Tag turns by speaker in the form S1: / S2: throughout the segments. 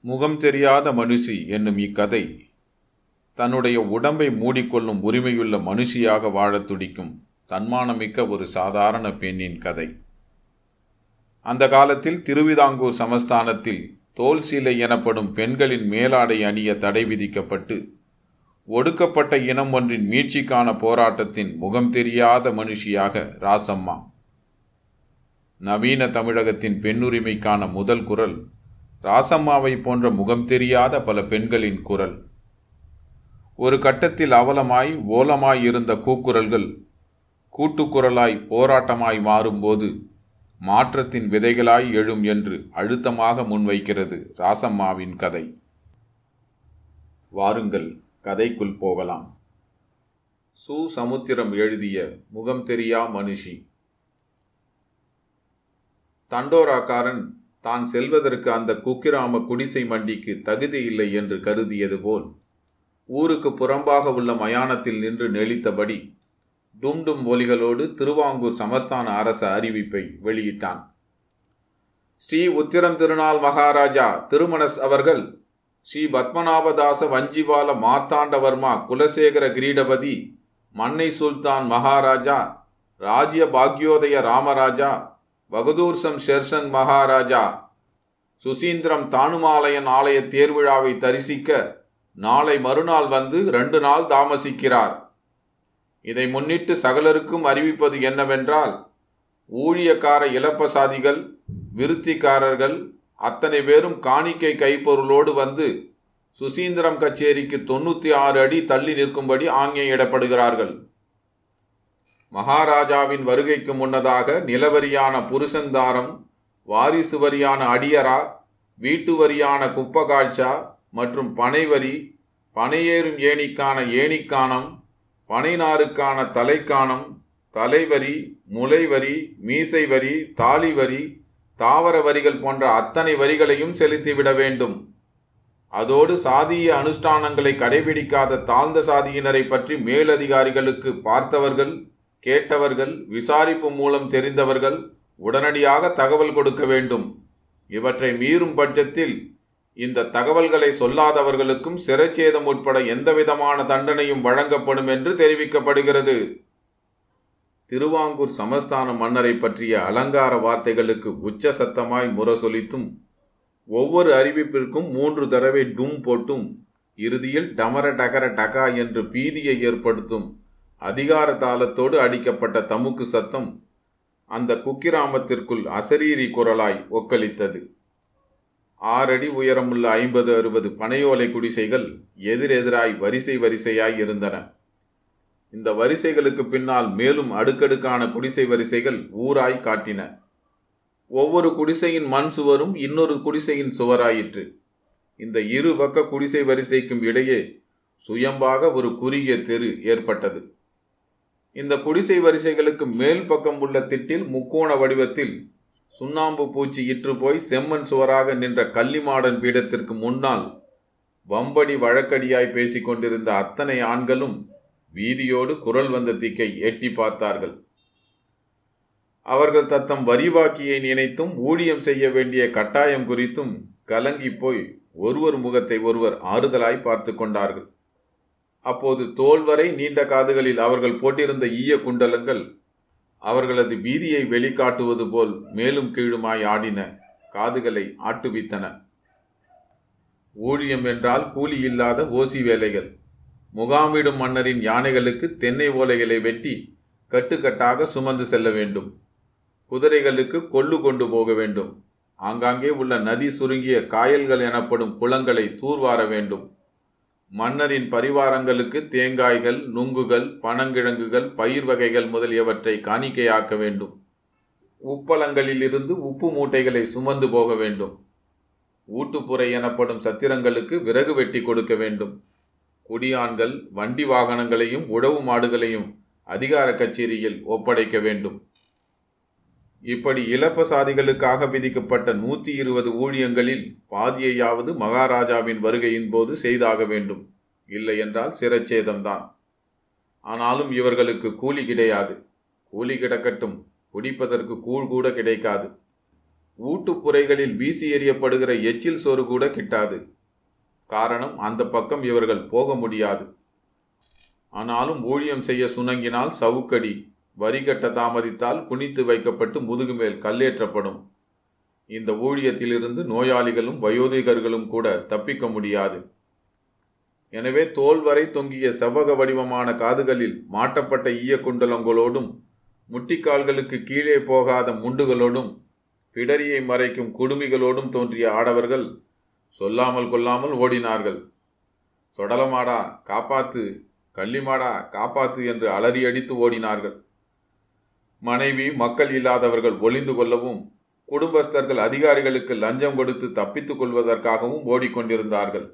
S1: முகம் தெரியாத மனுஷி என்னும் இக்கதை தன்னுடைய உடம்பை மூடிக்கொள்ளும் உரிமையுள்ள மனுஷியாக வாழத் துடிக்கும் தன்மானமிக்க ஒரு சாதாரண பெண்ணின் கதை. அந்த காலத்தில் திருவிதாங்கூர் சமஸ்தானத்தில் தோல் சீலை எனப்படும் பெண்களின் மேலாடை அணிய தடை விதிக்கப்பட்டு ஒடுக்கப்பட்ட இனம் ஒன்றின் மீட்சிக்கான போராட்டத்தின் முகம் தெரியாத மனுஷியாக ராசம்மா. நவீன தமிழகத்தின் பெண்ணுரிமைக்கான முதல் குரல் ராசம்மாவை போன்ற முகம் தெரியாத பல பெண்களின் குரல். ஒரு கட்டத்தில் அவலமாய் ஓலமாய் இருந்த கூக்குரல்கள் கூட்டுக்குரலாய் போராட்டமாய் மாறும்போது மாற்றத்தின் விதைகளாய் எழும் என்று அழுத்தமாக முன்வைக்கிறது ராசம்மாவின் கதை. வாருங்கள் கதைக்குள் போகலாம். சு. சமுத்திரம் எழுதிய முகம் தெரியா மனுஷி. தண்டோராக்காரன் தான் செல்வதற்கு அந்த குக்கிராம குடிசை மண்டிக்கு தகுதி இல்லை என்று கருதியது போல் ஊருக்கு புறம்பாக உள்ள மயானத்தில் நின்று நெளித்தபடி டும்டும் ஒலிகளோடு திருவாங்கூர் சமஸ்தான அரச அறிவிப்பை வெளியிட்டான். ஸ்ரீ உத்திரம் திருநாள் மகாராஜா திருமணஸ் அவர்கள் ஸ்ரீ பத்மநாபதாச வஞ்சிபால மாத்தாண்டவர்மா குலசேகர கிரீடபதி மன்னை சுல்தான் மகாராஜா ராஜ்ய பாக்யோதய ராமராஜா பகதூர்சம் ஷெர்சன் மகாராஜா சுசீந்திரம் தானுமாலயன் ஆலய தேர்விழாவை தரிசிக்க நாளை மறுநாள் வந்து ரெண்டு நாள் தாமசிக்கிறார். இதை முன்னிட்டு சகலருக்கும் அறிவிப்பது என்னவென்றால் ஊழியக்கார இலப்பசாதிகள் விருத்திக்காரர்கள் அத்தனை பேரும் காணிக்கை கைப்பொருளோடு வந்து சுசீந்திரம் கச்சேரிக்கு தொண்ணூற்றி ஆறு அடி தள்ளி நிற்கும்படி ஆங்கியிடப்படுகிறார்கள் மகாராஜாவின் வருகைக்கு முன்னதாக நிலவரியான புருஷந்தாரம் வாரிசு வரியான அடியரா வீட்டு வரியான குப்பகாழ்ச்சா மற்றும் பனைவரி பனையேறும் ஏணிக்கான ஏணிக்கானம் பனைநாருக்கான தலைக்கானம் தலைவரி முளைவரி மீசை வரி தாலி வரி தாவர வரிகள் போன்ற அத்தனை வரிகளையும் செலுத்திவிட வேண்டும். அதோடு சாதிய அனுஷ்டானங்களை கடைபிடிக்காத தாழ்ந்த சாதியினரை பற்றி மேலதிகாரிகளுக்கு பார்த்தவர்கள் கேட்டவர்கள் விசாரிப்பு மூலம் தெரிந்தவர்கள் உடனடியாக தகவல் கொடுக்க வேண்டும். இவற்றை மீறும் பட்சத்தில் இந்த தகவல்களை சொல்லாதவர்களுக்கும் சிறைச்சேதம் உட்பட எந்தவிதமான தண்டனையும் வழங்கப்படும் என்று தெரிவிக்கப்படுகிறது. திருவாங்கூர் சமஸ்தான மன்னரை பற்றிய அலங்கார வார்த்தைகளுக்கு உச்ச சத்தமாய் முரசொலித்தும் ஒவ்வொரு அறிவிப்பிற்கும் மூன்று தடவை டும் போட்டும் இறுதியில் டமர டகர டகா என்று பீதியை ஏற்படுத்தும். அதிகார தாளத்தோடு அடிக்கப்பட்ட தமுக்கு சத்தம் அந்த குக்கிராமத்திற்குள் அசரீரி குரலாய் ஒக்களித்தது ஆறடி உயரமுள்ள ஐம்பது அறுபது பனையோலை குடிசைகள் எதிரெதிராய் வரிசை வரிசையாய் இருந்தன. இந்த வரிசைகளுக்கு பின்னால் மேலும் அடுக்கடுக்கான குடிசை வரிசைகள் ஊராய் காட்டின. ஒவ்வொரு குடிசையின் மண் சுவரும் இன்னொரு குடிசையின் சுவராயிற்று. இந்த இரு பக்க குடிசை வரிசைக்கும் இடையே சுயம்பாக ஒரு குறுகிய தெரு ஏற்பட்டது. இந்த குடிசை வரிசைகளுக்கு மேல் பக்கம் உள்ள திட்டில் முக்கோண வடிவத்தில் சுண்ணாம்பு பூச்சி இற்று போய் செம்மண் சுவராக நின்ற கள்ளிமாடன் பீடத்திற்கு முன்னால் வம்படி வழக்கடியாய் பேசிக்கொண்டிருந்த அத்தனை ஆண்களும் வீதியோடு குரல் வந்த திக்கை எட்டி பார்த்தார்கள். அவர்கள் தத்தம் வரிவாக்கியை நினைத்தும் ஊழியம் செய்ய வேண்டிய கட்டாயம் குறித்தும் கலங்கி போய் ஒருவர் முகத்தை ஒருவர் ஆறுதலாய் பார்த்து கொண்டார்கள். அப்போது தோல் வரை நீண்ட காதுகளில் அவர்கள் போட்டிருந்த ஈய குண்டலங்கள் அவர்களது பீதியை வெளிக்காட்டுவது போல் மேலும் கீழுமாய் ஆடின காதுகளை ஆட்டுவித்தன. ஊழியம் என்றால் கூலி இல்லாத ஓசி வேலைகள். முகாமிடும் மன்னரின் யானைகளுக்கு தென்னை ஓலைகளை வெட்டி கட்டுக்கட்டாக சுமந்து செல்ல வேண்டும். குதிரைகளுக்கு கொள்ளு கொண்டு போக வேண்டும். ஆங்காங்கே உள்ள நதி சுருங்கிய காயல்கள் எனப்படும் குளங்களை தூர்வார வேண்டும். மன்னரின் பரிவாரங்களுக்கு தேங்காய்கள் நுங்குகள் பனங்கிழங்குகள் பயிர் வகைகள் முதலியவற்றை காணிக்கையாக்க வேண்டும். உப்பளங்களிலிருந்து உப்பு மூட்டைகளை சுமந்து போக வேண்டும். ஊட்டுப்புறை எனப்படும் சத்திரங்களுக்கு விறகு வெட்டி கொடுக்க வேண்டும். குடியான்கள் வண்டி வாகனங்களையும் உழவு மாடுகளையும் அதிகார கச்சேரியில் ஒப்படைக்க வேண்டும். இப்படி இலப்பசாதிகளுக்காக விதிக்கப்பட்ட நூற்றி இருபது ஊழியங்களில் பாதியையாவது மகாராஜாவின் வருகையின் போது செய்தாக வேண்டும். இல்லை என்றால் சிரச்சேதம்தான். ஆனாலும் இவர்களுக்கு கூலி கிடையாது. கூலி கிடக்கட்டும் குடிப்பதற்கு கூழ் கூட கிடைக்காது. ஊட்டுப்புறைகளில் வீசி எறியப்படுகிற எச்சில் சோறு கூட கிட்டாது. காரணம் அந்த பக்கம் இவர்கள் போக முடியாது. ஆனாலும் ஊழியம் செய்ய சுணங்கினால் சவுக்கடி வரி கட்ட தாமதித்தால் குனித்து வைக்கப்பட்டு முதுகுமேல் கல்லேற்றப்படும். இந்த ஊழியத்திலிருந்து நோயாளிகளும் வயோதிகர்களும் கூட தப்பிக்க முடியாது. எனவே தோல் வரை தொங்கிய செவ்வக வடிவமான காதுகளில் மாட்டப்பட்ட ஈய குண்டலங்களோடும் முட்டிக்கால்களுக்கு கீழே போகாத முண்டுகளோடும் பிடரியை மறைக்கும் குடுமிகளோடும் தோன்றிய ஆடவர்கள் சொல்லாமல் கொள்ளாமல் ஓடினார்கள். சொடலமாடா காப்பாத்து கள்ளிமாடா காப்பாத்து என்று அலறி அடித்து ஓடினார்கள். மனைவி மக்கள் இல்லாதவர்கள் ஒளிந்து கொள்ளவும் குடும்பஸ்தர்கள் அதிகாரிகளுக்கு லஞ்சம் கொடுத்து தப்பித்துக் கொள்வதற்காகவும் ஓடிக்கொண்டிருந்தார்கள்.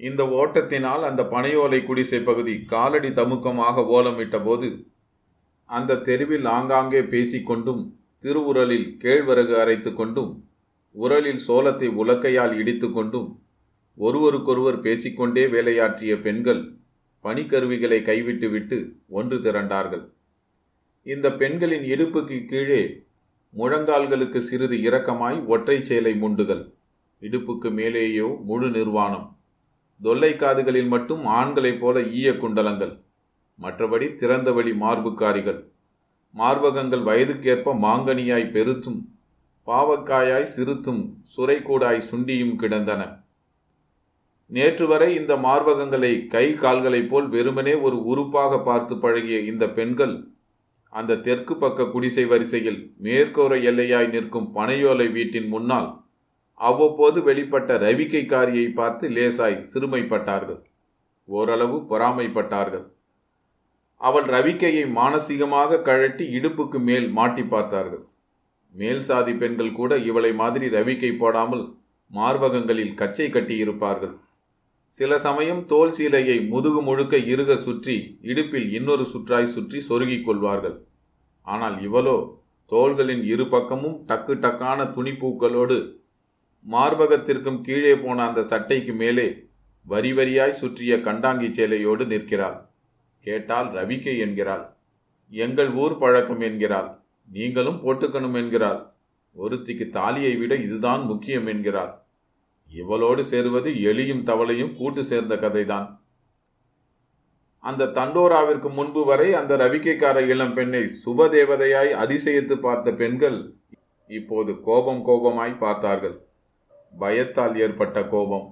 S1: இந்த ஓட்டத்தினால் அந்த பனையோலை குடிசை பகுதி காலடி தமுக்கமாக ஓலமிட்ட போது அந்த தெருவில் ஆங்காங்கே பேசிக்கொண்டும் திருவுரலில் கேழ்வரகு அரைத்து கொண்டும் உரலில் சோளத்தை உலக்கையால் இடித்து கொண்டும் ஒருவருக்கொருவர் பேசிக்கொண்டே வேலையாற்றிய பெண்கள் பனிக்கருவிகளை கைவிட்டுவிட்டு ஒன்று திரண்டார்கள். இந்த பெண்களின் இடுப்புக்கு கீழே முழங்கால்களுக்கு சிறிது இரக்கமாய் ஒற்றை சேலை முண்டுகள். இடுப்புக்கு மேலேயோ முழு நிர்வாணம். தொல்லை காதுகளில் மட்டும் ஆண்களைப் போல ஈய குண்டலங்கள். மற்றபடி திறந்தவெளி மார்புக்காரிகள். மார்பகங்கள் வயதுக்கேற்ப மாங்கனியாய் பெருத்தும் பாவக்காயாய் சிறுத்தும் சுரைக்கூடாய் சுண்டியும் கிடந்தன. நேற்று வரை இந்த மார்பகங்களை கை கால்களைப் போல் வெறுமனே ஒரு உறுப்பாக பார்த்து பழகிய இந்த பெண்கள் அந்த தெற்கு பக்க குடிசை வரிசையில் மேற்கோர எல்லையாய் நிற்கும் பனையோலை வீட்டின் முன்னால் அவ்வப்போது வெளிப்பட்ட ரவிக்கைக்காரியை பார்த்து லேசாய் சிறுமைப்பட்டார்கள். ஓரளவு பொறாமைப்பட்டார்கள். அவள் ரவிக்கையை மானசீகமாக கழட்டி இடுப்புக்கு மேல் மாட்டி பார்த்தார்கள். மேல் சாதி பெண்கள் கூட இவளை மாதிரி ரவிக்கை போடாமல் மார்பகங்களில் கச்சை கட்டியிருப்பார்கள். சில சமயம் தோல் சீலையை முதுகு முழுக்க இறுக சுற்றி இடுப்பில் இன்னொரு சுற்றாய் சுற்றி சொருகிக் கொள்வார்கள். ஆனால் இவளோ தோள்களின் இரு பக்கமும் டக்கு டக்கான துணிப்பூக்களோடு மார்பகத்திற்கும் கீழே போன அந்த சட்டைக்கு மேலே வரி வரியாய் சுற்றிய கண்டாங்கி சேலையோடு நிற்கிறாள். கேட்டால் ரவிக்கை என்கிறாள். எங்கள் ஊர் பழக்கம் என்கிறாள். நீங்களும் போட்டுக்கணும் என்கிறாள். ஒருத்திக்கு தாலியை விட இதுதான் முக்கியம் என்கிறாள். இவளோடு சேருவது எலியும் தவளையும் கூட்டு சேர்ந்த கதைதான். அந்த தண்டோராவிற்கு முன்பு வரை அந்த ரவிக்கைக்கார இளம் பெண்ணை சுபதேவதையாய் அதிசயித்து பார்த்த பெண்கள் இப்போது கோபம் கோபமாய் பார்த்தார்கள். பயத்தால் ஏற்பட்ட கோபம்.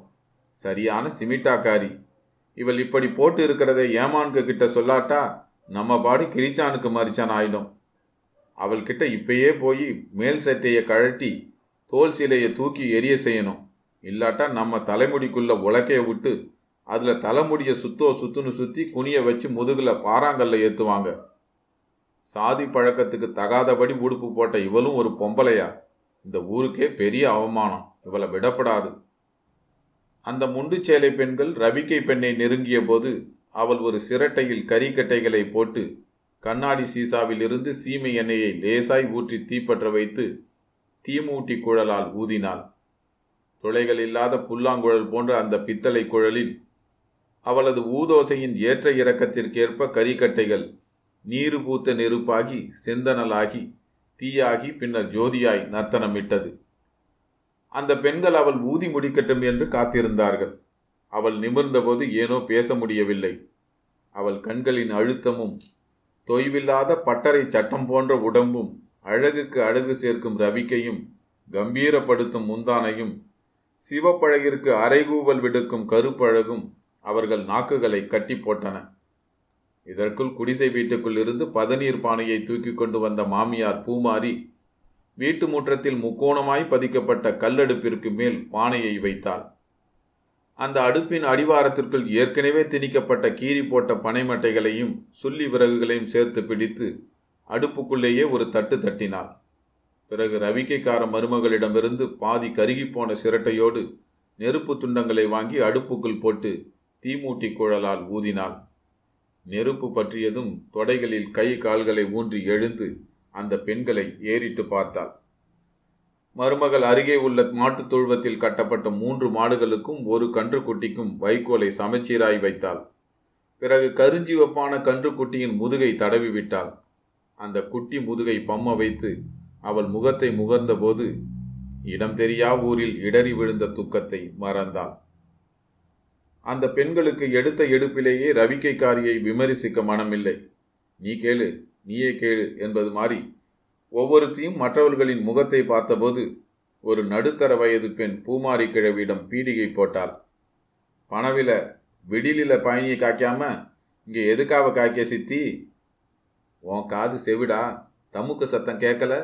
S1: சரியான சிமிட்டாக்காரி. இவள் இப்படி போட்டு இருக்கிறதை ஏமான்கு கிட்ட சொல்லாட்டா நம்ம பாடி கிரிச்சானுக்கு மறிச்சான் ஆயிடும் அவள்கிட்ட இப்பயே போய் மேல் சட்டையை கழட்டி தோல் சிலையை தூக்கி எரிய செய்யணும். இல்லாட்டா நம்ம தலைமுடிக்குள்ள உலக்கைய விட்டு அதில் தலைமுடியை சுத்தோ சுத்துன்னு சுற்றி குனிய வச்சு முதுகில் பாறாங்கல்ல ஏற்றுவாங்க சாதி பழக்கத்துக்கு தகாதபடி உடுப்பு போட்ட இவளும் ஒரு பொம்பளையா? இந்த ஊருக்கே பெரிய அவமானம். இவளை விடப்படாது. அந்த முண்டு சேலை பெண்கள் ரவிக்கை பெண்ணை நெருங்கிய போது அவள் ஒரு சிரட்டையில் கறிக்கட்டைகளை போட்டு கண்ணாடி சீசாவில் இருந்து சீமை எண்ணெயை லேசாய் ஊற்றி தீப்பற்ற வைத்து தீமூட்டி குழலால் ஊதினாள். துளைகள் இல்லாத புல்லாங்குழல் போன்ற அந்த பித்தளை குழலில் அவளது ஊதோசையின் ஏற்ற இறக்கத்திற்கேற்ப கரிக்கட்டைகள் நீரு பூத்த நெருப்பாகி செந்தனலாகி தீயாகி பின்னர் ஜோதியாய் நர்த்தனமிட்டது. அந்த பெண்கள் அவள் ஊதி முடிக்கட்டும் என்று காத்திருந்தார்கள். அவள் நிமிர்ந்தபோது ஏனோ பேச முடியவில்லை. அவள் கண்களின் அழுத்தமும் தொய்வில்லாத பட்டறை சட்டம் போன்ற உடம்பும் அழகுக்கு அழகு சேர்க்கும் ரவிக்கையும் கம்பீரப்படுத்தும் முந்தானையும் சிவப்பழகிற்கு அரைகூவல் விடுக்கும் கருப்பழகும் அவர்கள் நாக்குகளை கட்டி போட்டன. இதற்குள் குடிசை வீட்டுக்குள் இருந்து பதநீர் பானையை தூக்கி கொண்டு வந்த மாமியார் பூமாரி வீட்டு முற்றத்தில் முக்கோணமாய் பதிக்கப்பட்ட கல்லடுப்பிற்கு மேல் பானையை வைத்தாள். அந்த அடுப்பின் அடிவாரத்திற்குள் ஏற்கனவே திணிக்கப்பட்ட கீறி போட்ட பனைமட்டைகளையும் சுள்ளி விறகுகளையும் சேர்த்து பிடித்து அடுப்புக்குள்ளேயே ஒரு தட்டு தட்டினாள். பிறகு ரவிக்கைக்கார மருமகளிடமிருந்து பாதி கருகிப்போன சிரட்டையோடு நெருப்பு துண்டங்களை வாங்கி அடுப்புக்குள் போட்டு தீமூட்டி குழலால் ஊதினாள். நெருப்பு பற்றியதும் தொடைகளில் கை கால்களை ஊன்றி எழுந்து அந்த பெண்களை ஏறிட்டு பார்த்தாள். மருமகள் அருகே உள்ள மாட்டுத் தொழுவத்தில் கட்டப்பட்ட மூன்று மாடுகளுக்கும் ஒரு கன்றுக்குட்டிக்கும் வைக்கோலை சமச்சீராய் வைத்தாள். பிறகு கருஞ்சிவப்பான கன்றுக்குட்டியின் முதுகை தடவி விட்டாள் அந்த குட்டி முதுகை பம்ம வைத்து அவள் முகத்தை முகர்ந்தபோது இடம் தெரியா ஊரில் இடறி விழுந்த துக்கத்தை மறந்தாள். அந்த பெண்களுக்கு எடுத்த எடுப்பிலேயே ரவிக்கைக்காரியை விமரிசிக்க மனமில்லை. நீ கேளு நீயே கேளு என்பது மாதிரி ஒவ்வொருத்தையும் மற்றவர்களின் முகத்தை பார்த்தபோது ஒரு நடுத்தர வயது பெண் பூமாரி கிழவியிடம் பீடிகை போட்டாள். பணவில விடிலில பயணியை காய்க்காம இங்கே எதுக்காக காய்க்க சித்தி? உன் காது செவிடா தமுக்கு சத்தம் கேட்கல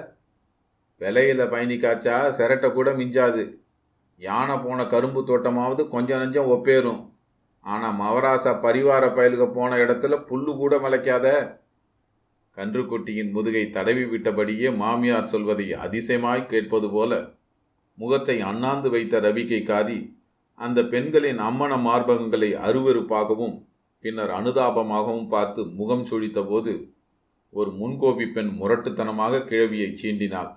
S1: விலையில பயணி காய்ச்சா சிரட்டை கூட மிஞ்சாது. யானை போன கரும்பு தோட்டமாவது கொஞ்சம் நஞ்சம் ஒப்பேறும். ஆனால் மவராசா பரிவார பயலுக போன இடத்துல புல்லு கூட மலைக்காத. கன்றுக்குட்டியின் முதுகை தடவி விட்டபடியே மாமியார் சொல்வதை அதிசயமாய் கேட்பது போல முகத்தை அண்ணாந்து வைத்த ரவிக்கை காதி அந்த பெண்களின் அம்மன மார்பகங்களை அருவருப்பாகவும் பின்னர் அனுதாபமாகவும் பார்த்து முகம் சுழித்தபோது ஒரு முன்கோபி பெண் முரட்டுத்தனமாக கிழவியை சீண்டினாள்.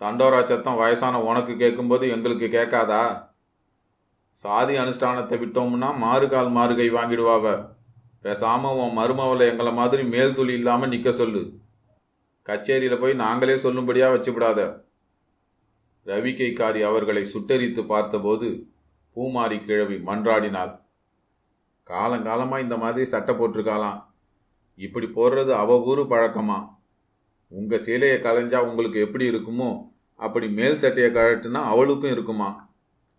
S1: தண்டோரா சத்தம் வயசான உனக்கு கேட்கும்போது எங்களுக்கு கேட்காதா? சாதி அனுஷ்டானத்தை விட்டோம்னா மாறுகால் மாறுகை வாங்கிடுவாவ. பேசாம உன் மருமவளை எங்களை மாதிரி மேல் துளி இல்லாமல் நிற்க சொல்லு. கச்சேரியில் போய் நாங்களே சொல்லும்படியா வச்சுவிடாத ரவிக்கைக்காரி அவர்களை சுட்டரித்து பார்த்தபோது பூமாரி கிழவி மன்றாடினாள். காலங்காலமாக இந்த மாதிரி சட்டை போட்டிருக்காளாம். இப்படி போடுறது அவ ஊர் பழக்கமா? உங்கள் சேலையை களைஞ்சா உங்களுக்கு எப்படி இருக்குமோ? அப்படி மேல் சட்டையை கழட்டுனா அவளுக்கும் இருக்குமா?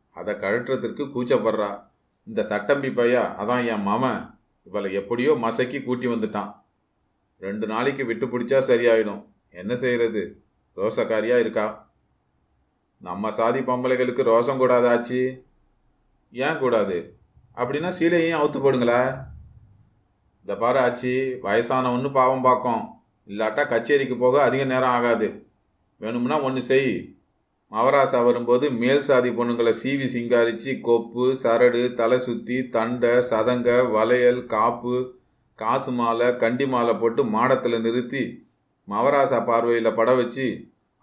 S1: அதை கழட்டுறதுக்கு கூச்சப்படுறா. இந்த சட்டம்பி பையா அதான் என் மாமன் இவளை எப்படியோ மசக்கி கூட்டி வந்துட்டான். ரெண்டு நாளைக்கு விட்டு பிடிச்சா சரியாயிடும். என்ன செய்யறது? ரோசக்காரியா இருக்கா? நம்ம சாதி பொம்பளைகளுக்கு ரோசம் கூடாதாச்சு ஏன் கூடாது? அப்படின்னா சீலையும் அவுத்து போடுங்களா? இந்த பாரு ஆச்சி வயசானவன்னு பாவம் பார்க்கும். இல்லாட்டா கச்சேரிக்கு போக அதிக நேரம் ஆகாது. வேணும்னா ஒன்று செய். மவராசா வரும்போது மேல் சாதி பொண்ணுங்களை சீவி சிங்காரிச்சு கொப்பு சரடு தலை சுற்றி தண்டை சதங்க வளையல் காப்பு காசு மாலை கண்டி மாலை போட்டு மாடத்தில் நிறுத்தி மவராசா பார்வையில் பட வச்சு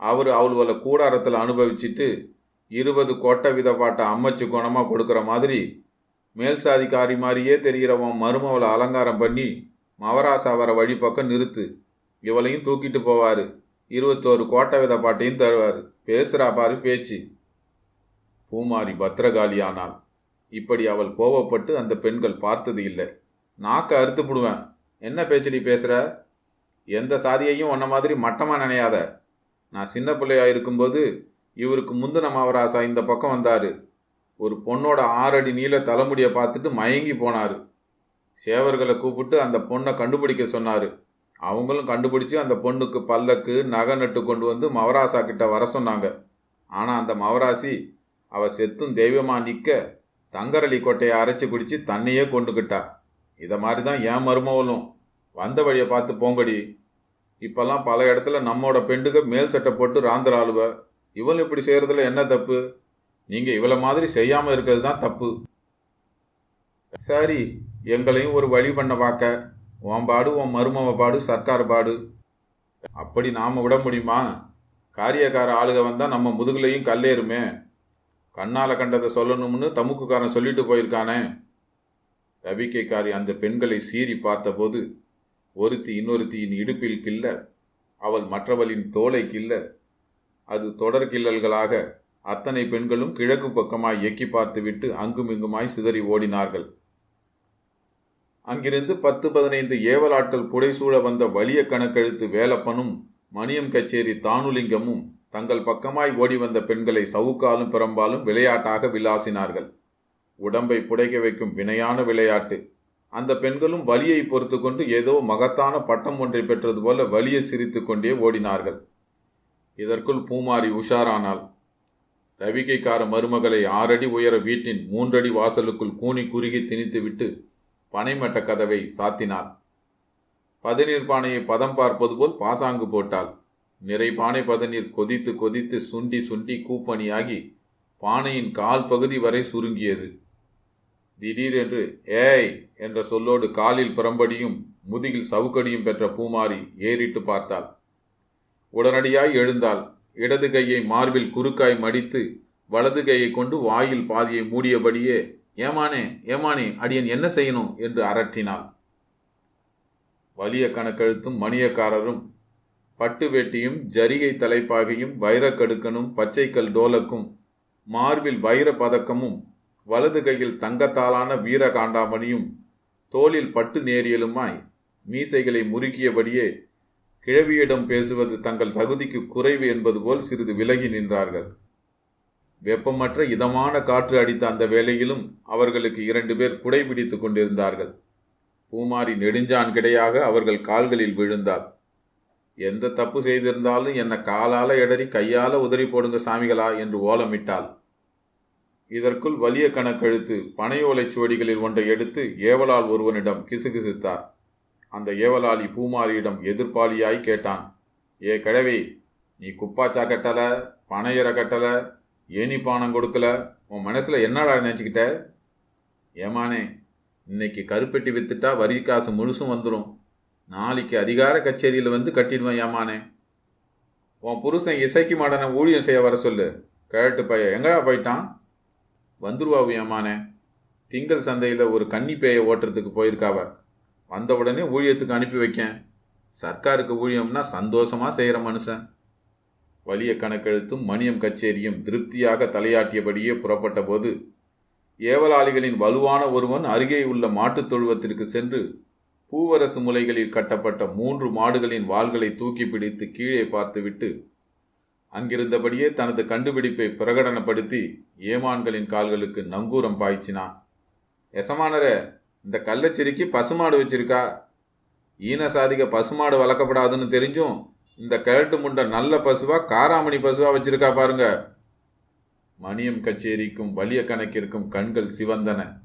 S1: அவர் அவளுவலை கூடாரத்தில் அனுபவிச்சுட்டு இருபது கொட்டை விதப்பாட்டை அம்மச்சு குணமாக கொடுக்குற மாதிரி மேல் சாதிக்காரி மாதிரியே தெரிகிறவன் மருமவளை அலங்காரம் பண்ணி மவராசா வர வழி பக்கம் நிறுத்து. இவளையும் தூக்கிட்டு போவார். இருபத்தோரு கோட்டை வித பாட்டையும் தருவார். பேசுகிறா பாரு பேச்சு. பூமாரி பத்திரகாளியானாள் இப்படி அவள் கோவப்பட்டு அந்த பெண்கள் பார்த்தது இல்லை. நாக்க அறுத்து விடுவேன் என்ன பேச்சடி பேசுகிற எந்த சாதியையும் உன்ன மாதிரி மட்டமாக நினையாத. நான் சின்ன பிள்ளையா இருக்கும்போது இவருக்கு முந்தின மாவராசா இந்த பக்கம் வந்தார். ஒரு பொண்ணோட ஆறடி நீள தலைமுடியை பார்த்துட்டு மயங்கி போனார். சேவர்களை கூப்பிட்டு அந்த பொண்ணை கண்டுபிடிக்க சொன்னார். அவங்களும் கண்டுபிடிச்சு அந்த பொண்ணுக்கு பல்லக்கு நகை நட்டு கொண்டு வந்து மவராசா கிட்ட வர சொன்னாங்க. ஆனால் அந்த மவராசி அவ செத்தும் தெய்வமாக நிற்க தங்கரளி கொட்டையை அரைச்சி குடிச்சு தன்னையே கொண்டுக்கிட்டா இதை மாதிரி தான் ஏன் மருமவளும் வந்த வழியை பார்த்து போங்கடி. இப்போல்லாம் பல இடத்துல நம்மோட பெண்டுக மேல் சட்டை போட்டு ராந்திராளுவ. இவள் இப்படி செய்கிறதுல என்ன தப்பு? நீங்கள் இவளை மாதிரி செய்யாமல் இருக்கிறது தான் தப்பு. சரி எங்களையும் ஒரு வழி பண்ண பார்க்க உன் பாடு உன் மருமவ பாடு சர்க்கார் பாடு. அப்படி நாம் விட முடியுமா? காரியக்கார ஆளுக வந்தால் நம்ம முதுகுலையும் கல்லேறுமே. கண்ணால் கண்டதை சொல்லணும்னு தமுக்குக்காரன் சொல்லிட்டு போயிருக்கானே. ரவிக்கைக்காரி அந்த பெண்களை சீறி பார்த்தபோது ஒருத்தி இன்னொருத்தியின் இடுப்பில் கில்ல அவள் மற்றவளின் தோலை கில்ல அது தொடர் கிள்ளல்களாக அத்தனை பெண்களும் கிழக்கு பக்கமாய் எக்கி பார்த்துவிட்டு அங்குமிங்குமாய் சிதறி ஓடினார்கள். அங்கிருந்து பத்து பதினைந்து ஏவலாட்கள் புடைசூழ வந்த வலிய கணக்கெழுத்து வேலப்பனும் மணியம் கச்சேரி தானுலிங்கமும் தங்கள் பக்கமாய் ஓடி வந்த பெண்களை சவுக்காலும் பிறம்பாலும் விளையாட்டாக விளாசினார்கள். உடம்பை புடைக்க வைக்கும் வினையான விளையாட்டு. அந்த பெண்களும் வலியை பொறுத்து கொண்டு ஏதோ மகத்தான பட்டம் ஒன்றை பெற்றது போல வலியை சிரித்து கொண்டே ஓடினார்கள். இதற்குள் பூமாரி உஷாரானாள். ரவிகைக்கார மருமகளை ஆறடி உயர வீட்டின் மூன்றடி வாசலுக்குள் கூனி குறுகி திணித்துவிட்டு பனைமட்ட கதவை சாத்தினாள். பதநீர் பானையை பதம் பார்ப்பது போல் பாசாங்கு போட்டாள். நிறை பானை பதநீர் கொதித்து கொதித்து சுண்டி சுண்டி கூப்பணியாகி பானையின் கால் பகுதி வரை சுருங்கியது. திடீரென்று ஏய்! என்ற சொல்லோடு காலில் புறம்படியும் முதுகில் சவுக்கடியும் பெற்ற பூமாரி ஏறிட்டு பார்த்தாள். உடனடியாய் எழுந்தாள். இடது கையை மார்பில் குறுக்காய் மடித்து வலது கையை கொண்டு வாயில் பாதியை மூடியபடியே ஏமானே ஏமானே அடியன் என்ன செய்யணும்? என்று அரற்றினாள் வலிய கணக்கெழுத்தும் மணியக்காரரும் பட்டு வேட்டியும் ஜரிகை தலைப்பாகையும் வைரக்கடுக்கனும் பச்சைக்கல் டோலக்கும் மார்பில் வைர பதக்கமும் வலது கையில் தங்கத்தாலான வீரகாண்டாமணியும் தோளில் பட்டு நேரியலுமாய் மீசைகளை முறுக்கியபடியே கிழவியிடம் பேசுவது தங்கள் தகுதிக்கு குறைவு என்பது போல் சிறிது விலகி நின்றார்கள். வெப்பமற்ற இதமான காற்று அடித்த அந்த வேளையிலும் அவர்களுக்கு இரண்டு பேர் குடை பிடித்துக் கொண்டிருந்தார்கள். பூமாரி நெடுஞ்சான் கிடையாக அவர்கள் கால்களில் விழுந்தாள். எந்த தப்பு செய்திருந்தாலும் என்னை காலால எடறி கையால உதறி போடுங்க சாமிகளா என்று ஓலமிட்டாள். இதற்குள் வலிய கணக்கெழுத்து பனையோலை சுவடிகளில் ஒன்றை எடுத்து ஏவலால் ஒருவனிடம் கிசுகிசுத்தார். அந்த ஏவலாளி பூமாரியிடம் எதிர்ப்பாளியாய் கேட்டான். ஏ கிழவி நீ குப்பாச்சா கட்டல? பனையிற கட்டல? ஏனி பானம் கொடுக்கல? உன் மனசில் என்னடா நினச்சிக்கிட்ட? ஏமானே இன்னைக்கு கருப்பெட்டி வித்துட்டா வரி காசு முழுசும் வந்துடும் நாளைக்கு அதிகார கச்சேரியில் வந்து கட்டிடுவேன் ஏமானே. உன் புருஷன் இசைக்கு மாடனை ஊழியம் செய்ய வர சொல்லு. கேட்டு பைய எங்கடா போயிட்டான்? வந்துருவாவு ஏமானே. திங்கள் சந்தையில் ஒரு கன்னி பேயை ஓட்டுறதுக்கு போயிருக்காவ. வந்த உடனே ஊழியத்துக்கு அனுப்பி வைக்கேன். சர்க்காருக்கு ஊழியம்னா சந்தோஷமாக செய்கிற மனுஷன். வலிய கணக்கெழுத்தும் மணியம் கச்சேரியும் திருப்தியாக தலையாட்டியபடியே புறப்பட்டபோது ஏவலாளிகளின் வலுவான ஒருவன் அருகே உள்ள மாட்டுத் தொழுவத்திற்கு சென்று பூவரசு முலைகளில் கட்டப்பட்ட மூன்று மாடுகளின் வாள்களை தூக்கி பிடித்து கீழே பார்த்துவிட்டு அங்கிருந்தபடியே தனது கண்டுபிடிப்பை பிரகடனப்படுத்தி ஏமான்களின் கால்களுக்கு நங்கூரம் பாய்ச்சினான். எசமானரே இந்த கள்ளச்சிரிக்கு பசுமாடு வச்சிருக்கா? ஈனசாதிக பசுமாடு வளர்க்கப்படாதுன்னு தெரிஞ்சும் இந்த கிழட்டு முண்டை நல்ல பசுவா காராமணி பசுவாக வச்சிருக்கா பாருங்க. மணியம் கச்சேரிக்கும் வலிய கணக்கிற்கும் கண்கள் சிவந்தன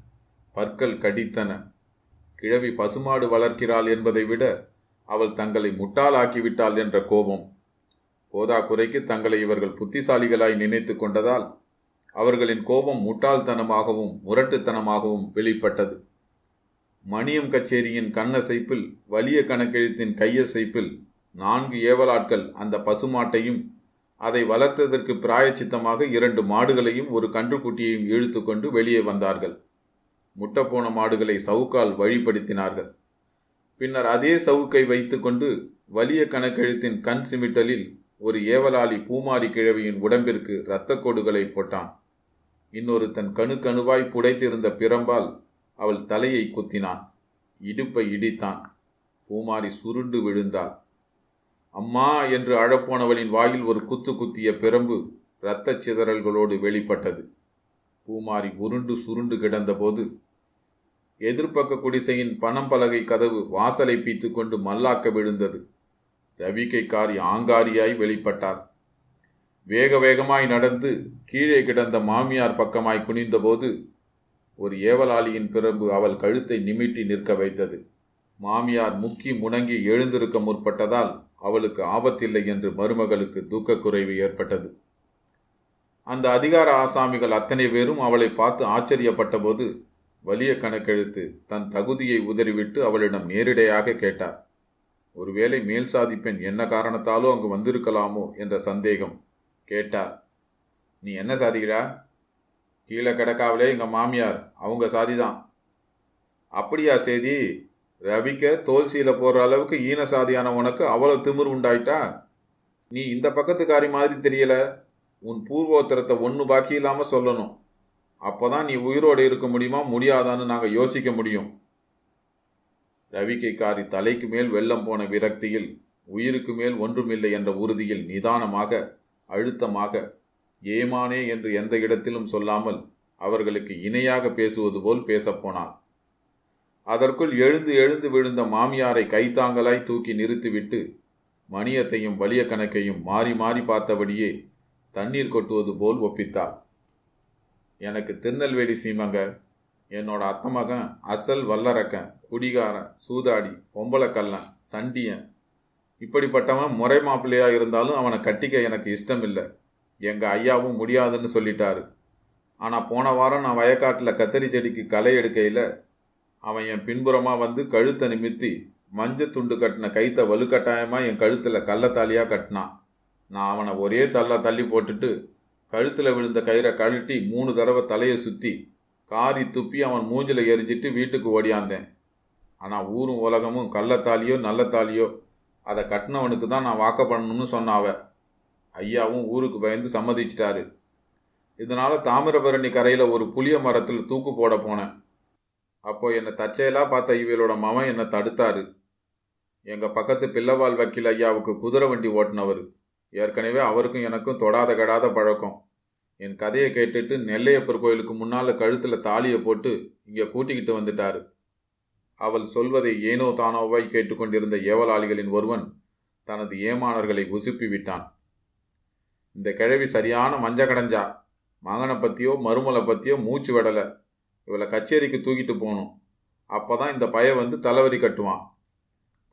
S1: பற்கள் கடித்தன. கிழவி பசுமாடு வளர்க்கிறாள் என்பதை விட அவள் தங்களை முட்டாளாக்கிவிட்டாள் என்ற கோபம். போதா குறைக்கு தங்களை இவர்கள் புத்திசாலிகளாய் நினைத்து கொண்டதால் அவர்களின் கோபம் முட்டாள்தனமாகவும் முரட்டுத்தனமாகவும் வெளிப்பட்டது. மணியம் கச்சேரியின் கண்ணசைப்பில் வலிய கணக்கெழுத்தின் கையசைப்பில் நான்கு ஏவலாட்கள் அந்த பசுமாட்டையும் அதை வளர்த்ததற்கு பிராயச்சித்தமாக இரண்டு மாடுகளையும் ஒரு கன்றுக்குட்டியையும் இழுத்து கொண்டு வெளியே வந்தார்கள். முட்டப்போன மாடுகளை சவுக்கால் வழிப்படுத்தினார்கள். பின்னர் அதே சவுக்கை வைத்துக்கொண்டு வலிய கணக்கெழுத்தின் கண் சிமிட்டலில் ஒரு ஏவலாளி பூமாரி கிழவியின் உடம்பிற்கு இரத்த கோடுகளை போட்டான். இன்னொரு தன் கணு கணுவாய் புடைத்திருந்த பிரம்பால் அவள் தலையை குத்தினான். இடுப்பை இடித்தான். பூமாரி சுருண்டு விழுந்தாள். அம்மா என்று அழப்போனவளின் வாயில் ஒரு குத்து குத்திய பிரம்பு இரத்தச் சிதறல்களோடு வெளிப்பட்டது. பூமாரி உருண்டு சுருண்டு கிடந்தபோது எதிர்ப்பக்க குடிசையின் பணம் பலகை கதவு வாசலை பீத்து கொண்டு மல்லாக்க விழுந்தது. ரவிக்கைக்காரி ஆங்காரியாய் வெளிப்பட்டார். வேக வேகமாய் நடந்து கீழே கிடந்த மாமியார் பக்கமாய் குனிந்தபோது ஒரு ஏவலாளியின் பிறம்பு அவள் கழுத்தை நிமிட்டி நிற்க வைத்தது. மாமியார் முக்கி முணங்கி எழுந்திருக்க முற்பட்டதால் அவளுக்கு ஆபத்தில்லை என்று மருமகளுக்கு தூக்கக்குறைவு ஏற்பட்டது. அந்த அதிகார ஆசாமிகள் அத்தனை பேரும் அவளை பார்த்து ஆச்சரியப்பட்டபோது வலிய கணக்கெழுத்து தன் தகுதியை உதறிவிட்டு அவளிடம் நேரிடையாக கேட்டார். ஒருவேளை மேல் சாதி பெண் என்ன காரணத்தாலோ அங்கு வந்திருக்கலாமோ என்ற சந்தேகம் கேட்டார். நீ என்ன சாதிக்கிறா கீழே கிடக்காவலே எங்கள் மாமியார் அவங்க சாதிதான். அப்படியா சேதி ரவிக்க தோல்சியில் போடுற அளவுக்கு ஈன சாதியான உனக்கு அவ்வளோ திமிர் உண்டாயிட்டா? நீ இந்த பக்கத்துக்காரி மாதிரி தெரியல. உன் பூர்வோத்தரத்தை ஒன்று பாக்கி இல்லாமல் சொல்லணும். அப்போ தான் நீ உயிரோடு இருக்க முடியுமா முடியாதான்னு நாங்கள் யோசிக்க முடியும். ரவிக்கைக்காரி தலைக்கு மேல் வெள்ளம் போன விரக்தியில் உயிருக்கு மேல் ஒன்றுமில்லை என்ற உறுதியில் நிதானமாக அழுத்தமாக ஏமானே என்று எந்த இடத்திலும் சொல்லாமல் அவர்களுக்கு இணையாக பேசுவது போல் பேசப்போனாள் அதற்குள் எழுந்து எழுந்து விழுந்த மாமியாரை கைத்தாங்கலாய் தூக்கி நிறுத்திவிட்டு மணியத்தையும் வலிய கணக்கையும் மாறி மாறி பார்த்தபடியே தண்ணீர் கொட்டுவது போல் ஒப்பித்தாள். எனக்கு திருநெல்வேலி சீமங்க என்னோட அத்த மகன் அசல் வல்லரக்கன் குடிகாரன் சூதாடி பொம்பளக்கல்லன் சண்டியன் இப்படிப்பட்டவன் முறை மாப்பிள்ளையா இருந்தாலும் அவனை கட்டிக்க எனக்கு இஷ்டம் இல்லை எங்கள் ஐயாவும் முடியாதுன்னு சொல்லிட்டாரு. ஆனால் போன வாரம் நான் வயக்காட்டில் கத்தரி செடிக்கு களை எடுக்கையில் அவன் என் பின்புறமாக வந்து கழுத்தை நிமித்தி மஞ்சள் துண்டு கட்டின கைத்தை வலுக்கட்டாயமாக என் கழுத்தில் கள்ளத்தாலியாக கட்டினான். நான் அவனை ஒரே தள்ள தள்ளி போட்டுட்டு கழுத்தில் விழுந்த கயிறை கழட்டி மூணு தடவை தலையை சுற்றி காரி துப்பி அவன் மூஞ்சில் எரிஞ்சிட்டு வீட்டுக்கு ஓடியாந்தேன் ஆனால் ஊரும் உலகமும் கள்ளத்தாலியோ நல்லத்தாலியோ அதை கட்டினவனுக்கு தான் நான் வாக்க பண்ணணும்னு சொன்னாவ ஐயாவும் ஊருக்கு பயந்து சம்மதிச்சிட்டாரு. இதனால் தாமிரபரணி கரையில் ஒரு புளிய மரத்தில் தூக்கு போட போனேன். அப்போ என்னை தற்செயலாக பார்த்த இவளோட மவன் என்னை தடுத்தாரு. எங்கள் பக்கத்து பிள்ளவால் வக்கீல் ஐயாவுக்கு குதிரை வண்டி ஓட்டினவர். ஏற்கனவே அவருக்கும் எனக்கும் தொடாத கடாத பழக்கம். என் கதையை கேட்டுட்டு நெல்லையப்பர் கோயிலுக்கு முன்னால் கழுத்தில் தாலியை போட்டு இங்கே கூட்டிக்கிட்டு வந்துட்டார். அவள் சொல்வதை ஏனோ தானோவாய் கேட்டுக்கொண்டிருந்த ஏவலாளிகளின் ஒருவன் தனது ஏமானர்களை உசுப்பி விட்டான். இந்த கிழவி சரியான மஞ்ச கடைஞ்சா. மகனை பற்றியோ மருமலை பற்றியோ மூச்சு விடலை. இவளை கச்சேரிக்கு தூக்கிட்டு போகணும். அப்போ தான் இந்த பய வந்து தலைவரி கட்டுவான்.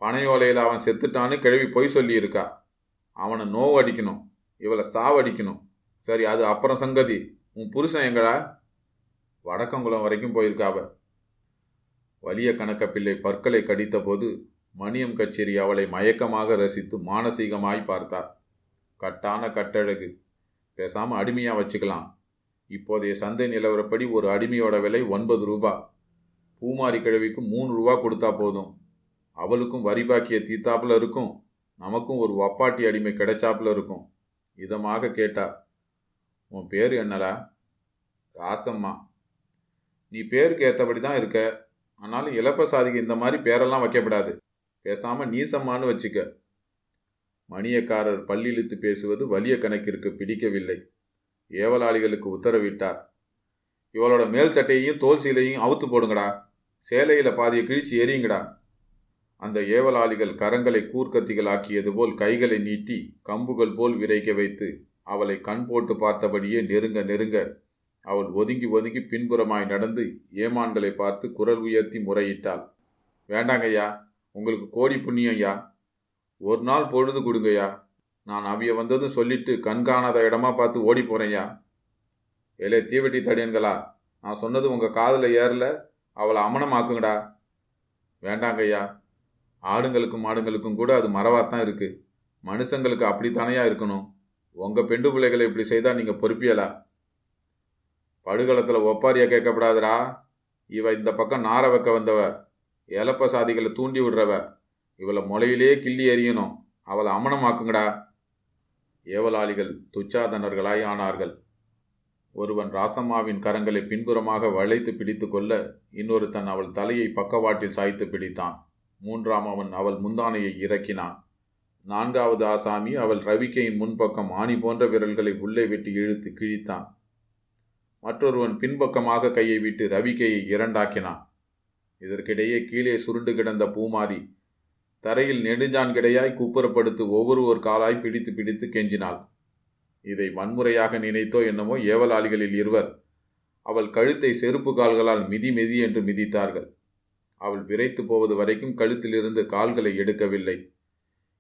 S1: பனையோலையில் அவன் செத்துட்டான்னு கிழவி பொய் சொல்லியிருக்கா. அவனை நோவு அடிக்கணும் இவளை சாவடிக்கணும். சரி அது அப்புறம் சங்கதி. உன் புருஷன் எங்கடா? வடக்கங்குளம் வரைக்கும் போயிருக்காவ வலிய கணக்க பிள்ளை பற்களை கடித்த போது மணியம் கச்சேரி அவளை மயக்கமாக ரசித்து மானசீகமாய் பார்த்தார் கட்டான கட்டழகு. பேசாம அடிமையா வச்சுக்கலாம். இப்போதைய சந்தை நிலவரப்படி ஒரு அடிமையோட விலை ஒன்பது ரூபா. பூமாரி கிழவிக்கு மூணு ரூபா கொடுத்தா போதும். அவளுக்கும் வரி பாக்கிய தீத்தாப்புல இருக்கும். நமக்கும் ஒரு வப்பாட்டி அடிமை கிடைச்சாப்புல இருக்கும். இதமாக கேட்டா உன் பேர் என்னடா? ராசம்மா. நீ பேருக்கு ஏற்றபடி தான் இருக்க. ஆனாலும் இலப்பசாதிக்கு இந்த மாதிரி பேரெல்லாம் வைக்கப்படாது. பேசாம நீசம்மான்னு வச்சுக்க. மணியக்காரர் பல்லிழுத்து பேசுவது வலிய கணக்கிற்கு பிடிக்கவில்லை. ஏவலாளிகளுக்கு உத்தரவிட்டார். இவளோட மேல் சட்டையையும் தோல் சீலையும் அவுத்து போடுங்கடா. சேலையில் பாதியை கிழிச்சு எரியுங்கடா அந்த ஏவலாளிகள் கரங்களை கூர்க்கத்திகள் ஆக்கியது போல் கைகளை நீட்டி கம்புகள் போல் விரைக்க வைத்து அவளை கண் போட்டு பார்த்தபடியே நெருங்க நெருங்க அவள் ஒதுங்கி ஒதுங்கி பின்புறமாய் நடந்து ஏமான்களை பார்த்து குரல் உயர்த்தி முறையிட்டாள். வேண்டாங்கய்யா உங்களுக்கு கோடி புண்ணியம் ஐயா ஒரு நாள் பொழுது கொடுங்கய்யா. நான் அவிய வந்ததும் சொல்லிட்டு கண்காணாத இடமா பார்த்து ஓடி போறேன்யா. ஏலே தீவெட்டி தடியன்களா நான் சொன்னது உங்கள் காதில் ஏறல அவளை அமனமாக்குங்கடா. வேண்டாங்கய்யா ஆடுங்களுக்கும் மாடுங்களுக்கும் கூட அது மரவாத்தான் இருக்கு. மனுஷங்களுக்கு அப்படித்தானையா இருக்கணும். உங்கள் பெண்டு பிள்ளைகளை இப்படி செய்தால் நீங்கள் பொறுப்பியலா? படுகளத்தில் ஒப்பாரியா கேட்கப்படாதடா. இவ இந்த பக்கம் நார வைக்க வந்தவ. இலப்ப சாதிகளை தூண்டி விடுறவ. இவளை முளையிலே கிள்ளி எறியணும். அவளை அமனமாக்குங்கடா. ஏவலாளிகள் துச்சாதனர்களாய் ஆனார்கள் ஒருவன் ராசம்மாவின் கரங்களை பின்புறமாக வளைத்து பிடித்து கொள்ள இன்னொருத்தன் அவள் தலையை பக்கவாட்டில் சாய்த்து பிடித்தான். மூன்றாம் அவன் அவள் முந்தானையை இறக்கினான். நான்காவது ஆசாமி அவள் ரவிக்கையின் முன்பக்கம் ஆணி போன்ற விரல்களை உள்ளே விட்டு இழுத்து கிழித்தான். மற்றொருவன் பின்பக்கமாக கையை விட்டு ரவிக்கையை இரண்டாக்கினான். இதற்கிடையே கீழே சுருண்டு கிடந்த பூமாரி தரையில் நெடுஞ்சான் கிடையாய் குப்புறப்படுத்து ஒவ்வொருவர் காலாய் பிடித்து பிடித்து கெஞ்சினாள். இதை வன்முறையாக நினைத்தோ என்னமோ ஏவலாளிகளில் இருவர். அவள் கழுத்தை செருப்பு கால்களால் மிதி மிதி என்று மிதித்தார்கள். அவள் விரைத்து போவது வரைக்கும் கழுத்திலிருந்து கால்களை எடுக்கவில்லை.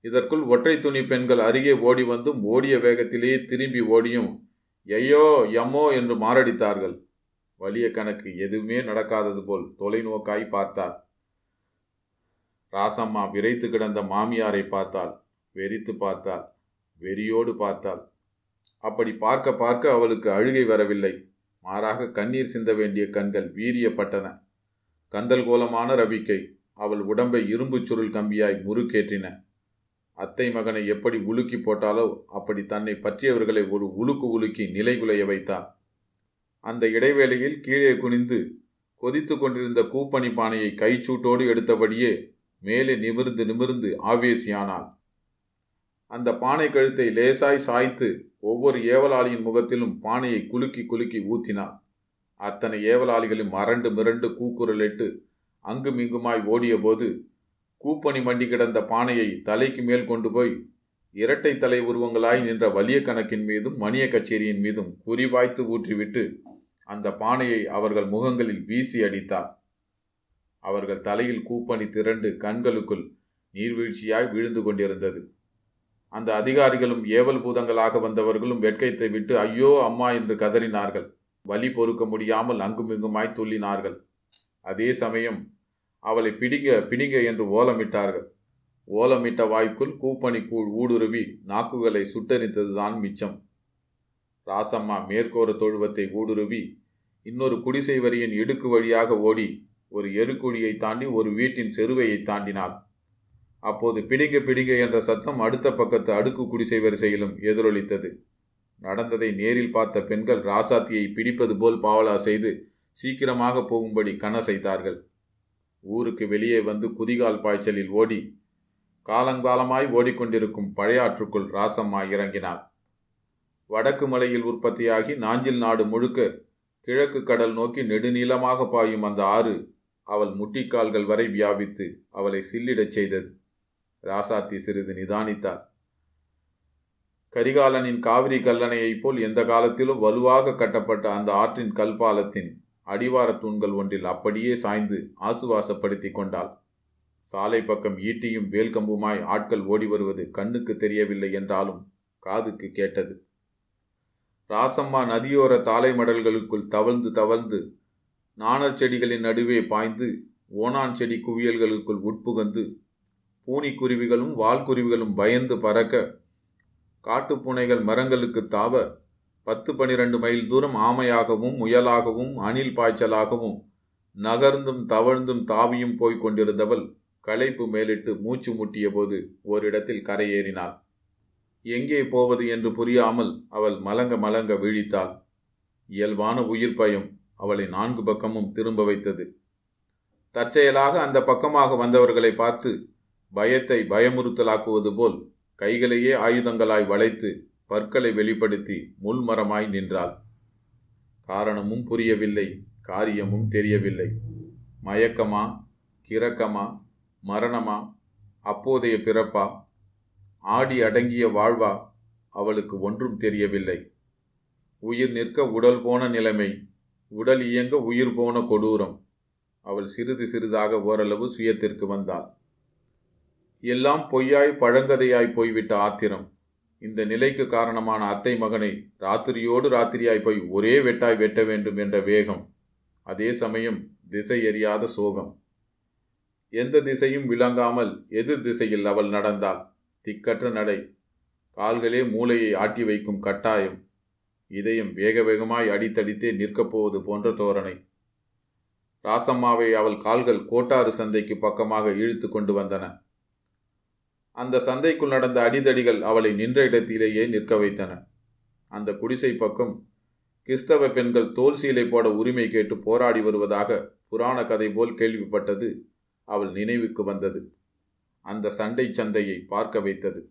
S1: இதற்குள் ஒற்றை துணி பெண்கள் அருகே ஓடி வந்தும் ஓடிய வேகத்திலேயே திரும்பி ஓடியும் ஐயோ எம்மோ என்று மாரடித்தார்கள். வலிய கணக்கு எதுவுமே நடக்காதது போல் தொலைநோக்காய் பார்த்தாள். ராசம்மா விரைத்து கிடந்த மாமியாரை பார்த்தாள். வெறித்து பார்த்தாள். வெறியோடு பார்த்தாள். அப்படி பார்க்க பார்க்க அவளுக்கு அழுகை வரவில்லை. மாறாக கண்ணீர் சிந்த வேண்டிய கண்கள் வீரியப்பட்டன. கந்தல் கோலமான ரவிக்கை அவள் உடம்பை இரும்பு சுருள் கம்பியாய் முறுக்கேற்றின. அத்தை மகனை எப்படி உலுக்கி போட்டாலோ அப்படி தன்னை பற்றியவர்களை ஒரு உலுக்கு உலுக்கி நிலைகுலைய வைத்தாள். அந்த இடைவேளையில் கீழே குனிந்து கொதித்து கொண்டிருந்த கூப்பணி பானையை கைச்சூட்டோடு எடுத்தபடியே மேலே நிமிர்ந்து நிமிர்ந்து ஆவேசியானாள். அந்த பானை கழுத்தை லேசாய் சாய்த்து ஒவ்வொரு ஏவலாளியின் முகத்திலும் பானையை குலுக்கி குலுக்கி ஊத்தினாள். அத்தனை ஏவலாளிகளும் மரண்டு மிரண்டு கூக்குரலிட்டு அங்குமிங்குமாய் ஓடியபோது கூப்பணி மண்டி கிடந்த பானையை தலைக்கு மேல் கொண்டு போய் இரட்டை தலை உருவங்களாய் நின்ற வலிய கணக்கின் மீதும் மணிய கச்சேரியின் மீதும் குறிவாய்த்து ஊற்றிவிட்டு அந்த பானையை அவர்கள் முகங்களில் வீசி அடித்தார் அவர்கள் தலையில் கூப்பணி திரண்டு கண்களுக்குள் நீர்வீழ்ச்சியாய் விழுந்து கொண்டிருந்தது. அந்த அதிகாரிகளும் ஏவல் பூதங்களாக வந்தவர்களும் வெட்கத்தை விட்டு ஐயோ அம்மா என்று கதறினார்கள். வலி பொறுக்க முடியாமல் அங்குமிங்குமாய் துள்ளினார்கள். அதே சமயம் அவளை பிடிங்க பிடிங்க என்று ஓலமிட்டார்கள். ஓலமிட்ட வாய்க்குள் கூப்பணி கூழ் ஊடுருவி நாக்குகளை சுட்டரித்ததுதான் மிச்சம். ராசம்மா மேற்கோர தொழுவத்தை ஊடுருவி இன்னொரு குடிசை வரியின் இடுக்கு வழியாக ஓடி ஒரு எருக்குழியை தாண்டி ஒரு வீட்டின் செருவையை தாண்டினாள். அப்போது பிடிங்க பிடிங்க என்ற சத்தம் அடுத்த பக்கத்து அடுக்கு குடிசை வரிசையிலும் எதிரொலித்தது. நடந்ததை நேரில் பார்த்த பெண்கள் ராசாத்தியை பிடிப்பது போல் பாவலா செய்து சீக்கிரமாக போகும்படி கனசைத்தார்கள். ஊருக்கு வெளியே வந்து குதிகால் பாய்ச்சலில் ஓடி காலங்காலமாய் ஓடிக்கொண்டிருக்கும் பழையாற்றுக்குள் ராசம்மா இறங்கினாள். வடக்கு மலையில் உற்பத்தியாகி நாஞ்சில் நாடு முழுக்க கிழக்கு கடல் நோக்கி நெடுநீளமாக பாயும் அந்த ஆறு அவள் முட்டிக்கால்கள் வரை வியாபித்து அவளை சில்லிடச் செய்தது. ராசாத்தி சிறிது நிதானித்தாள். கரிகாலனின் காவிரி கல்லணையைப் போல் எந்த காலத்திலும் வலுவாக கட்டப்பட்ட அந்த ஆற்றின் கல்பாலத்தின் அடிவார தூண்கள் ஒன்றில் அப்படியே சாய்ந்து ஆசுவாசப்படுத்தி கொண்டாள். சாலை பக்கம் ஈட்டியும் வேல்கம்புமாய் ஆட்கள் ஓடி வருவது கண்ணுக்கு தெரியவில்லை என்றாலும் காதுக்கு கேட்டது. ராசம்மா நதியோர தாலை மடல்களுக்குள் தவழ்ந்து தவழ்ந்து நாணல் செடிகளின் நடுவே பாய்ந்து ஓணான் செடி குவியல்களுக்குள் உட்புகந்து பூனிக்குருவிகளும் வால்குருவிகளும் பயந்து பறக்க காட்டுப்பூனைகள் மரங்களுக்கு தாவ பத்து பனிரெண்டு மைல் தூரம் ஆமையாகவும் முயலாகவும் அணில் பாய்ச்சலாகவும் நகர்ந்தும் தவழ்ந்தும் தாவியும் போய்க் கொண்டிருந்தவள் களைப்பு மேலிட்டு மூச்சு முட்டிய போது ஓரிடத்தில் கரையேறினாள். எங்கே போவது? என்று புரியாமல் அவள் மலங்க மலங்க விழித்தாள். இயல்பான உயிர் பயம். அவளை நான்கு பக்கமும் திரும்ப வைத்தது. தற்செயலாக அந்த பக்கமாக வந்தவர்களை பார்த்து பயத்தை பயமுறுத்தலாக்குவது போல் கைகளையே ஆயுதங்களாய் வளைத்து பற்களை வெளிப்படுத்தி முள்மரமாய் நின்றாள். காரணமும் புரியவில்லை காரியமும் தெரியவில்லை. மயக்கமா கிறக்கமா மரணமா அப்போதைய பிறப்பா ஆடி அடங்கிய வாழ்வா அவளுக்கு ஒன்றும் தெரியவில்லை. உயிர் நிற்க உடல் போன நிலைமை உடல் இயங்க உயிர் போன கொடூரம். அவள் சிறிது சிறிதாக ஓரளவு சுயத்திற்கு வந்தாள். எல்லாம் பொய்யாய் பழங்கதையாய் போய்விட்ட ஆத்திரம். இந்த நிலைக்கு காரணமான அத்தை மகனை ராத்திரியோடு ராத்திரியாய் போய் ஒரே வெட்டாய் வெட்ட வேண்டும் என்ற வேகம். அதே சமயம் திசை எறியாத சோகம். எந்த திசையும் விளங்காமல் எதிர் திசையில் அவள் நடந்தாள். திக்கற்ற நடை. கால்களே மூளையை ஆட்டி வைக்கும் கட்டாயம். இதயம் வேக வேகமாய் அடித்தடித்தே நிற்கப் போவது போன்ற தோரணை. ராசம்மாவை அவள் கால்கள் கோட்டாறு சந்தைக்கு பக்கமாக இழுத்து கொண்டு வந்தன. அந்த சந்தைக்குள் நடந்த அடிதடிகள் அவளை நின்ற இடத்திலேயே நிற்க வைத்தன. அந்த குடிசை பக்கம் கிறிஸ்தவ பெண்கள் தோல் சீலை போட உரிமை கேட்டு போராடி வருவதாக புராண கதை போல் கேள்விப்பட்டது அவள் நினைவுக்கு வந்தது. அந்த சண்டை சந்தையை பார்க்க வைத்தது.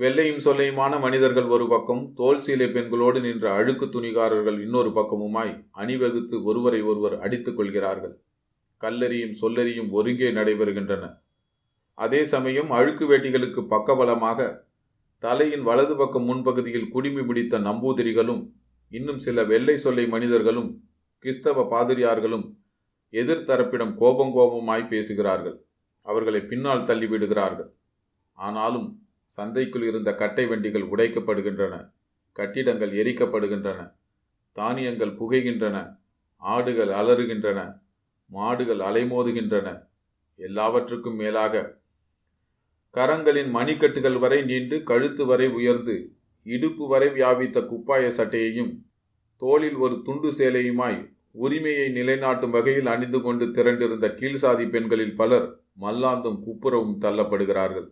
S1: வெள்ளையும் சொல்லையுமான மனிதர்கள் ஒரு பக்கம் தோல் சீலை பெண்களோடு நின்ற அழுக்கு துணிகாரர்கள் இன்னொரு பக்கமுமாய் அணிவகுத்து ஒருவரை ஒருவர் அடித்துக் கொள்கிறார்கள். கல்லறியும் சொல்லறியும் ஒருங்கே நடைபெறுகின்றன. அதே சமயம் அழுக்கு வேட்டிகளுக்கு பக்கபலமாக தலையின் வலது பக்கம் முன்பகுதியில் குடிமி பிடித்த நம்பூதிரிகளும் இன்னும் சில வெள்ளை சொல்லை மனிதர்களும் கிறிஸ்தவ பாதிரியார்களும் எதிர்த்தரப்பிடம் கோபம் கோபமாய் பேசுகிறார்கள். அவர்களை பின்னால் தள்ளிவிடுகிறார்கள். ஆனாலும் சந்தைக்குள் இருந்த கட்டை வண்டிகள் உடைக்கப்படுகின்றன. கட்டிடங்கள் எரிக்கப்படுகின்றன. தானியங்கள் புகைகின்றன. ஆடுகள் அலறுகின்றன. மாடுகள் அலைமோதுகின்றன. எல்லாவற்றுக்கும் மேலாக கரங்களின் மணிக்கட்டுகள் வரை நீண்டு கழுத்து வரை உயர்ந்து இடுப்பு வரை வியாபித்த குப்பாய சட்டையையும் தோளில் ஒரு துண்டு சேலையுமாய் உரிமையை நிலைநாட்டும் வகையில் அணிந்து கொண்டு திரண்டிருந்த கீழ்சாதி பெண்களில் பலர் மல்லாந்தும் குப்புறவும் தள்ளப்படுகிறார்கள்.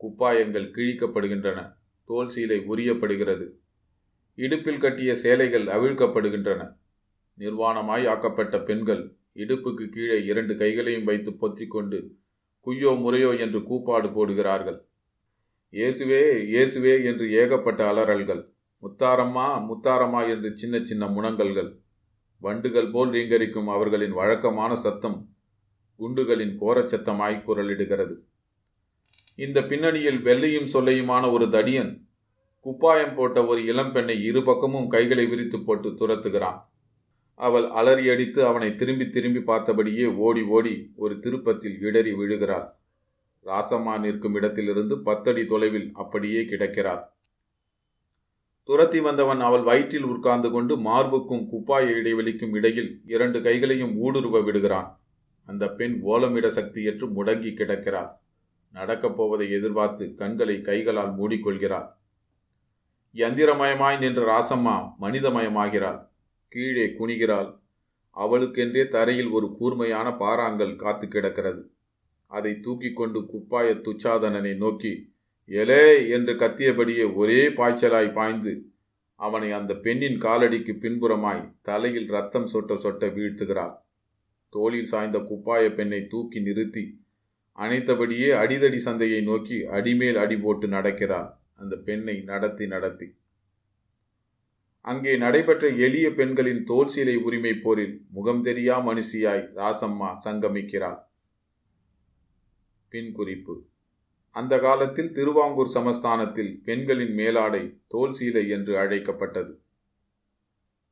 S1: குப்பாயங்கள் கிழிக்கப்படுகின்றன. தோல் சீலை உரியப்படுகிறது. இடுப்பில் கட்டிய சேலைகள் அவிழ்க்கப்படுகின்றன. நிர்வாணமாய் ஆக்கப்பட்ட பெண்கள் இடுப்புக்கு கீழே இரண்டு கைகளையும் வைத்து பொத்திக்கொண்டு குய்யோ முறையோ என்று கூப்பாடு போடுகிறார்கள். இயேசுவே இயேசுவே என்று ஏகப்பட்ட அலறல்கள். முத்தாரம்மா முத்தாரம்மா என்று சின்ன சின்ன முனங்கல்கள். வண்டுகள் போல் ரீங்கரிக்கும் அவர்களின் வழக்கமான சத்தம் குண்டுகளின் கோரச்சத்தமாய் குரலிடுகிறது. இந்த பின்னணியில் வெள்ளையும் சொல்லையுமான ஒரு தடியன் குப்பாயம் போட்ட ஒரு இளம்பெண்ணை இரு பக்கமும் கைகளை விரித்து போட்டு துரத்துகிறான். அவள் அலறியடித்து அவனை திரும்பி திரும்பி பார்த்தபடியே ஓடி ஓடி ஒரு திருப்பத்தில் இடறி விழுகிறாள். ராசம்மா நிற்கும் இடத்திலிருந்து பத்தடி தொலைவில் அப்படியே கிடக்கிறாள். துரத்தி வந்தவன் அவள் வயிற்றில் உட்கார்ந்து கொண்டு மார்புக்கும் குப்பாய இடைவெளிக்கும் இடையில் இரண்டு கைகளையும் ஊடுருவ விடுகிறான். அந்த பெண் ஓலமிட சக்தியற்று முடங்கி கிடக்கிறாள். நடக்கப் போவதை எதிர்பார்த்து கண்களை கைகளால் மூடிக்கொள்கிறாள். யந்திரமயமாய் நின்ற ராசம்மா மனிதமயமாகிறாள். கீழே குனிகிறாள். அவளுக்கென்றே தரையில் ஒரு கூர்மையான பாறாங்கல் காத்து கிடக்கிறது. அதை தூக்கி கொண்டு குப்பாய துச்சாதனனை நோக்கி எலே என்று கத்தியபடியே ஒரே பாய்ச்சலாய் பாய்ந்து அவனை அந்த பெண்ணின் காலடிக்கு பின்புறமாய் தலையில் ரத்தம் சொட்ட சொட்ட வீழ்த்துகிறாள். தோளில் சாய்ந்த குப்பாய பெண்ணை தூக்கி நிறுத்தி அனைத்தபடியே அடிதடி சந்தையை நோக்கி அடிமேல் அடி போட்டு நடக்கிறார். அந்த பெண்ணை நடத்தி நடத்தி. அங்கே நடைபெற்ற எளிய பெண்களின் தோல் சீலை உரிமை போரில் முகம் தெரியா மனுஷியாய் ராசம்மா சங்கமிக்கிறார் பின் குறிப்பு. அந்த காலத்தில் திருவாங்கூர் சமஸ்தானத்தில் பெண்களின் மேலாடை தோல் சீலை என்று அழைக்கப்பட்டது.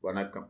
S1: வணக்கம்.